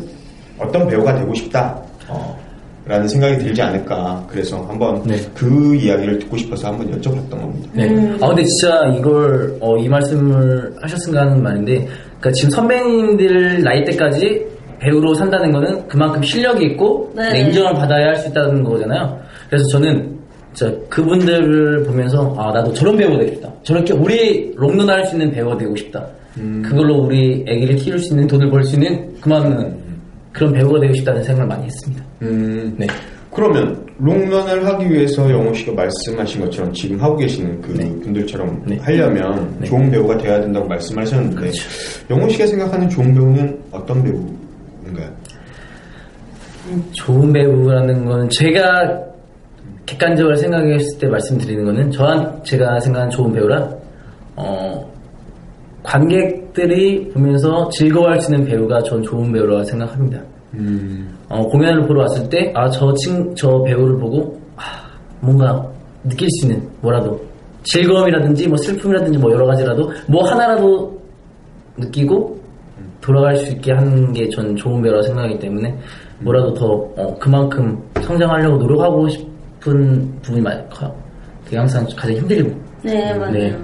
어떤 배우가 되고 싶다. 어, 라는 생각이 들지 않을까. 그래서 한번 네. 그 이야기를 듣고 싶어서 한번 여쭤봤던 겁니다. 네. 아 근데 진짜 이걸 어, 이 말씀을 하셨은가 하는 말인데, 그러니까 지금 선배님들 나이 때까지 배우로 산다는 거는 그만큼 실력이 있고 네. 네, 인정을 받아야 할 수 있다는 거잖아요. 그래서 저는 진짜 그분들을 보면서 아 나도 저런 배우가 되겠다. 저렇게 우리 롱런 할수 있는 배우가 되고 싶다. 그걸로 우리 아기를 키울 수 있는 돈을 벌 수 있는 그만한 그런 배우가 되고 싶다는 생각을 많이 했습니다. 음, 네. 그러면 롱런을 하기 위해서 영호 씨가 말씀하신 것처럼 지금 하고 계시는 그 분들처럼 네. 하려면 네. 좋은 배우가 돼야 된다고 말씀하셨는데 그렇죠. 영호 씨가 생각하는 좋은 배우는 어떤 배우인가요? 좋은 배우라는 거는 제가 객관적으로 생각했을 때 말씀드리는 거는 저한 제가 생각하는 좋은 배우라 어 관객 들이 보면서 즐거워할 수 있는 배우가 전 좋은 배우라고 생각합니다. 음, 어, 공연을 보러 왔을 때, 아, 저 친, 저 배우를 보고, 아, 뭔가 느낄 수 있는 뭐라도, 즐거움이라든지, 뭐 슬픔이라든지, 뭐 여러 가지라도, 뭐 하나라도 느끼고, 돌아갈 수 있게 하는 게 전 좋은 배우라고 생각하기 때문에, 뭐라도 더, 어, 그만큼 성장하려고 노력하고 싶은 부분이 많이 커요. 그게 항상 가장 힘들고. 네, 맞아요. 네.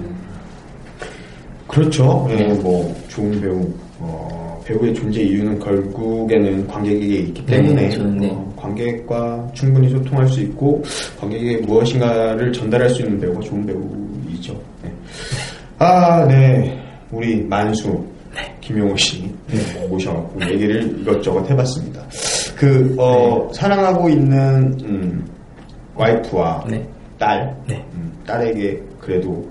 그렇죠. 예, 네. 뭐 좋은 배우 어, 배우의 존재 이유는 결국에는 관객에게 있기 네, 때문에 저는 네. 어, 관객과 충분히 소통할 수 있고 관객에게 무엇인가를 전달할 수 있는 배우가 좋은 배우이죠. 네. 아, 네. 우리 만수 김용호 씨 네, 모셔갖고 얘기를 이것저것 해봤습니다. 그 어, 사랑하고 있는 음, 와이프와 네. 딸, 네. 음, 딸에게 그래도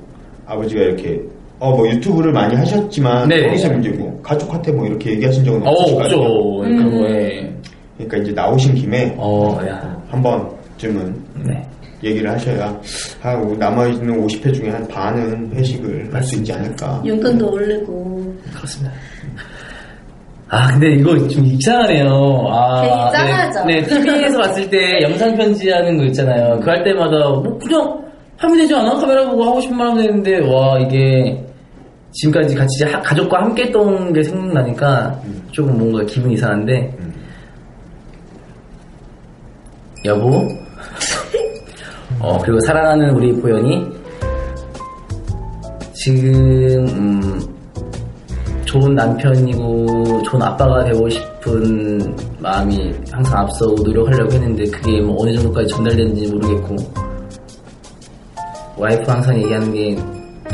아버지가 이렇게 어 뭐 유튜브를 많이 하셨지만 네. 거기서 문제고 가족한테 뭐 이렇게 얘기하신 적은 어, 없으실 거 없죠. 그런 거에. 그러니까 이제 나오신 김에 어, 야. 한 번쯤은 네. 얘기를 하셔야 아, 남아있는 50회 중에 한 반은 회식을 할 수 있지 않을까. 용돈도 올리고. 그렇습니다. 아, 근데 이거 좀 이상하네요. 아, 되게 짠하죠? 네, 네, TV에서 봤을 때 영상 편지하는 거 있잖아요. 그 할 때마다 뭐 그냥 하면 되지 않아? 카메라 보고 하고 싶은 말 하면 되는데, 와, 이게 지금까지 같이 하- 가족과 함께 했던 게 생각나니까 조금 뭔가 기분이 이상한데, 음. 여보, *laughs* 어, 그리고 사랑하는 우리 보현이, 지금, 음, 좋은 남편이고 좋은 아빠가 되고 싶은 마음이 항상 앞서고 노력하려고 했는데 그게 뭐 어느 정도까지 전달되는지 모르겠고 와이프 항상 얘기하는 게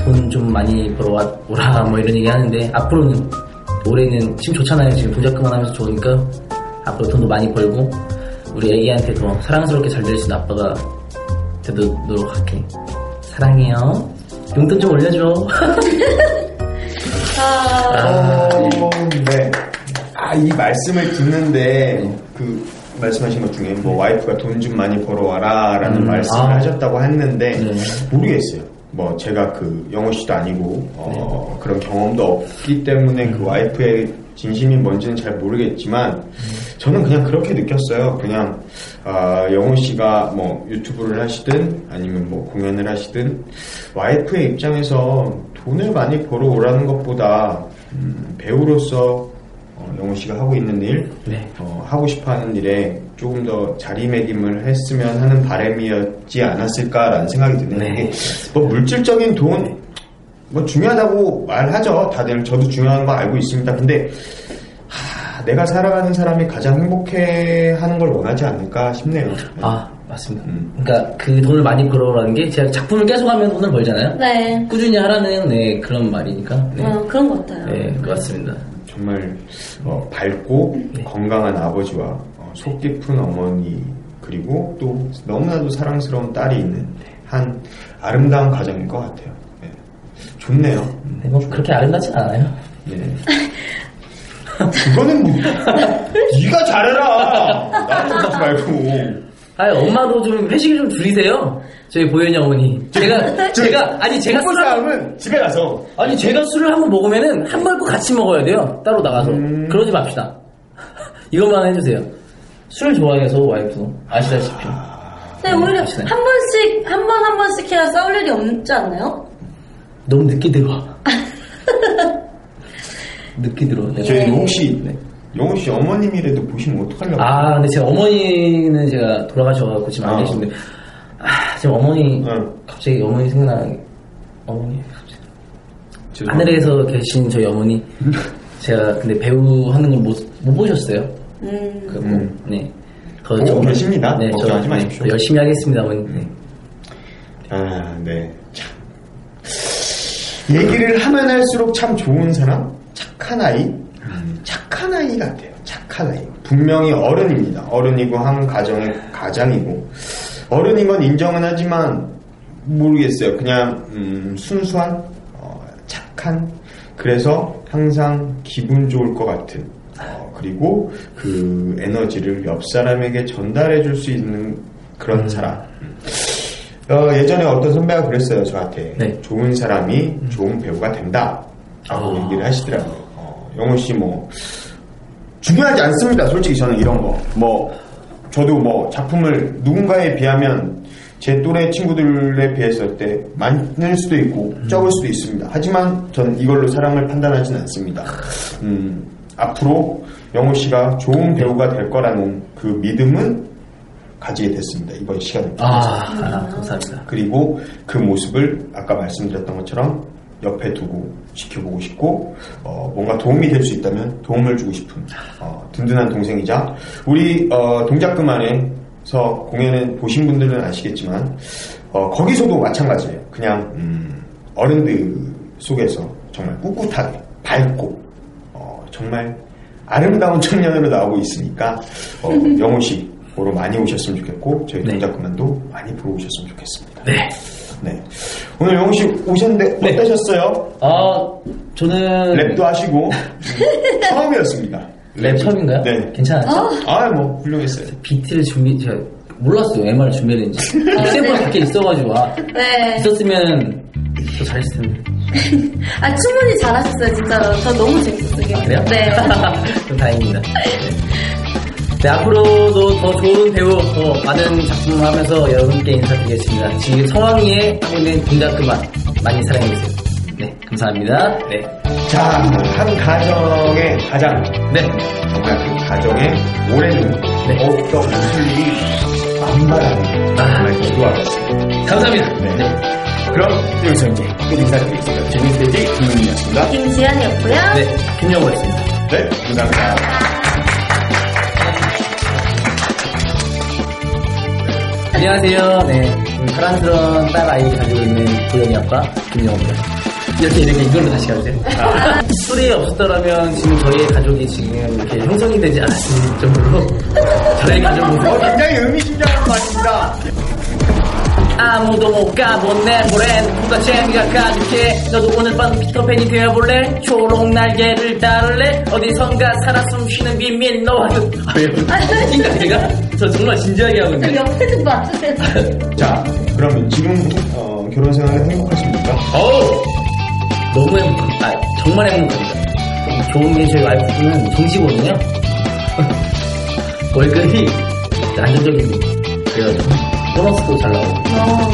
돈 좀 많이 벌어오라 뭐 이런 얘기 하는데 앞으로는 올해는 지금 좋잖아요. 지금 동작 그만하면서 좋으니까 앞으로 돈도 많이 벌고 우리 애기한테 더 사랑스럽게 잘 될 수 있는 아빠가 되도록 할게. 사랑해요. 용돈 좀 올려줘. *laughs* 아, 어, 네. 아, 이 말씀을 듣는데, 그, 말씀하신 것 중에, 뭐, 와이프가 돈 좀 많이 벌어와라, 라는 음, 말씀을 아. 하셨다고 했는데, 네. 모르겠어요. 뭐, 제가 그, 영호 씨도 아니고, 어, 네. 그런 경험도 없기 때문에 음. 그 와이프의 진심이 뭔지는 잘 모르겠지만, 저는 그냥 그렇게 느꼈어요. 그냥, 아, 영호 씨가 뭐, 유튜브를 하시든, 아니면 뭐, 공연을 하시든, 와이프의 입장에서 돈을 많이 벌어 오라는 것보다, 음, 배우로서 어, 영호 씨가 하고 있는 일, 네. 어, 하고 싶어 하는 일에 조금 더 자리매김을 했으면 하는 바람이었지 않았을까라는 생각이 드네요. 네. 뭐 물질적인 돈, 뭐 중요하다고 말하죠. 다들 저도 중요한 거 알고 있습니다. 근데 하, 내가 살아가는 사람이 가장 행복해 하는 걸 원하지 않을까 싶네요. 아 맞습니다. 음. 그러니까 그 돈을 많이 벌어라는 게 제가 작품을 계속하면 돈을 벌잖아요. 네. 꾸준히 하라는 네, 그런 말이니까. 네. 어, 그런 것 같아요. 네, 맞습니다. 정말 어, 밝고 건강한 아버지와 어, 속 깊은 어머니 그리고 또 너무나도 사랑스러운 딸이 있는 한 아름다운 가정인 것 같아요. 네. 좋네요. 네, 뭐 그렇게 아름답진 않아요. 네. 그거는 뭐 네가 잘해라. 나한테 말고. 아 엄마도 좀 회식을 좀 줄이세요. 저희 보현이 어머니. 제가 *laughs* 제가 아니 제가 술을 싸움은 집에 가서 아니 제가 술을 한번 먹으면은 한번꼭 같이 먹어야 돼요. 따로 나가서 음. 그러지 맙시다. *laughs* 이것만 해주세요. 술 좋아해서 와이프 아시다시피. 근데 오히려 아시나요? 한 번씩, 한 번 한 번씩 해야 싸울 일이 없지 않나요? 너무 늦게 들어와. *laughs* 늦게 들어와. 저희 혹시 영호 씨 어머님이라도 보시면 어떡하려고? 아, 근데 제 어머니는 제가 돌아가셔가지고 지금 안 아. 계신데, 아, 지금 어머니, 응. 갑자기 어머니 생각나는 게, 어머니, 갑자기. 하늘에서 계신 저희 어머니, *laughs* 제가 근데 배우 하는 걸 못, 못 보셨어요. 음. 그, 음. 네. 더 보고 좀- 계십니다. 네, 저, 걱정하지 네, 마십시오. 더 열심히 하겠습니다, 어머니. 네. 아, 네. 참. 얘기를 하면 할수록 참 좋은 사람? 착한 아이? 음, 착한 아이 같아요. 착한 아이. 분명히 어른입니다. 어른이고 한 가정의 가장이고. 어른인 건 인정은 하지만 모르겠어요. 그냥 음, 순수한 어, 착한 그래서 항상 기분 좋을 것 같은 어, 그리고 그 에너지를 옆 사람에게 전달해 줄 수 있는 그런 사람. 어, 예전에 어떤 선배가 그랬어요, 저한테. 네. 좋은 사람이 좋은 배우가 된다. 라고 아. 얘기를 하시더라고요. 어, 영호 씨 뭐, 중요하지 않습니다, 솔직히 저는 이런 거. 뭐, 저도 뭐, 작품을 누군가에 비하면 제 또래 친구들에 비했을 때 많을 수도 있고 적을 수도 있습니다. 하지만 저는 이걸로 사람을 판단하지는 않습니다. 음, 앞으로 영호 씨가 좋은 배우가 될 거라는 그 믿음은 가지게 됐습니다. 이번 시간을 통해서. 아, 아, 감사합니다. 그리고 그 모습을 아까 말씀드렸던 것처럼 옆에 두고 지켜보고 싶고 어, 뭔가 도움이 될 수 있다면 도움을 주고 싶은 어, 든든한 동생이자 우리 어, 동작그만에서 공연을 보신 분들은 아시겠지만 어, 거기서도 마찬가지예요. 그냥 음, 어른들 속에서 정말 꿋꿋하게 밝고 어, 정말 아름다운 청년으로 나오고 있으니까 어, 영호 씨 보러 많이 오셨으면 좋겠고 저희 네. 동작그만도 많이 보러 오셨으면 좋겠습니다. 네. 네. 오늘 영호 씨 오셨는데 네. 어떠셨어요? 아, 저는. 랩도 하시고 음, *laughs* 처음이었습니다. 랩 처음인가요? 네. 괜찮았죠? 아, 뭐 훌륭했어요. 비트를 준비, 제가 몰랐어요. MR을 준비했는지. 샘플 밖에 있어가지고, 아, 네. 있었으면 더 잘했을 텐데. *laughs* 아, 충분히 잘하셨어요, 진짜로. 저 너무 재밌었어요. 그래요? 네. *laughs* 그럼 다행입니다. 네, 앞으로도 더 좋은 배우, 더 많은 작품을 하면서 여러분께 인사드리겠습니다. 지금 성황리에 하고 있는 동작 그만 많이 사랑해주세요. 네, 감사합니다. 네. 자, 한 가정의 가장 네. 정말 그 가정의 올해는 네. 어떤 무슨 일이 만발하는 정말 기도하겠습니다. 감사합니다. 네. 네. 그럼 여기서 이제 끝 인사드리겠습니다. 재밌을지 김민이었습니다. 김지연이었고요. 네, 김영호였습니다. 네, 감사합니다. 안녕하세요. 네. 음, 사랑스러운 딸 아이 가지고 있는 고영이 아빠 김영호입니다. 이렇게 이렇게 이걸로 다시 가세요. 술이 *laughs* 없었더라면 지금 저희의 가족이 지금 이렇게 형성이 되지 않았을 정도로 저희 가족 모습 어, 굉장히 의미심장한 말입니다. 아무도 못 가본 내 브랜드 누가 재미가 가득해 너도 오늘 밤 피터팬이 되어볼래 초록 날개를 따를래 어디선가 살아 숨쉬는 비밀 너와도 아유 인가 제가 저 정말 진지하게 하고 있는데 옆에 좀 봐주세요. 자, 그럼 지금 어, 결혼 생활은 행복하십니까? 어우! 너무 행복 아 정말 행복합니다. 좋은 게 저희 와이프는 정직원이에요. 월급이 안정적인 그래가지고 보너스도 잘 나오고. 어,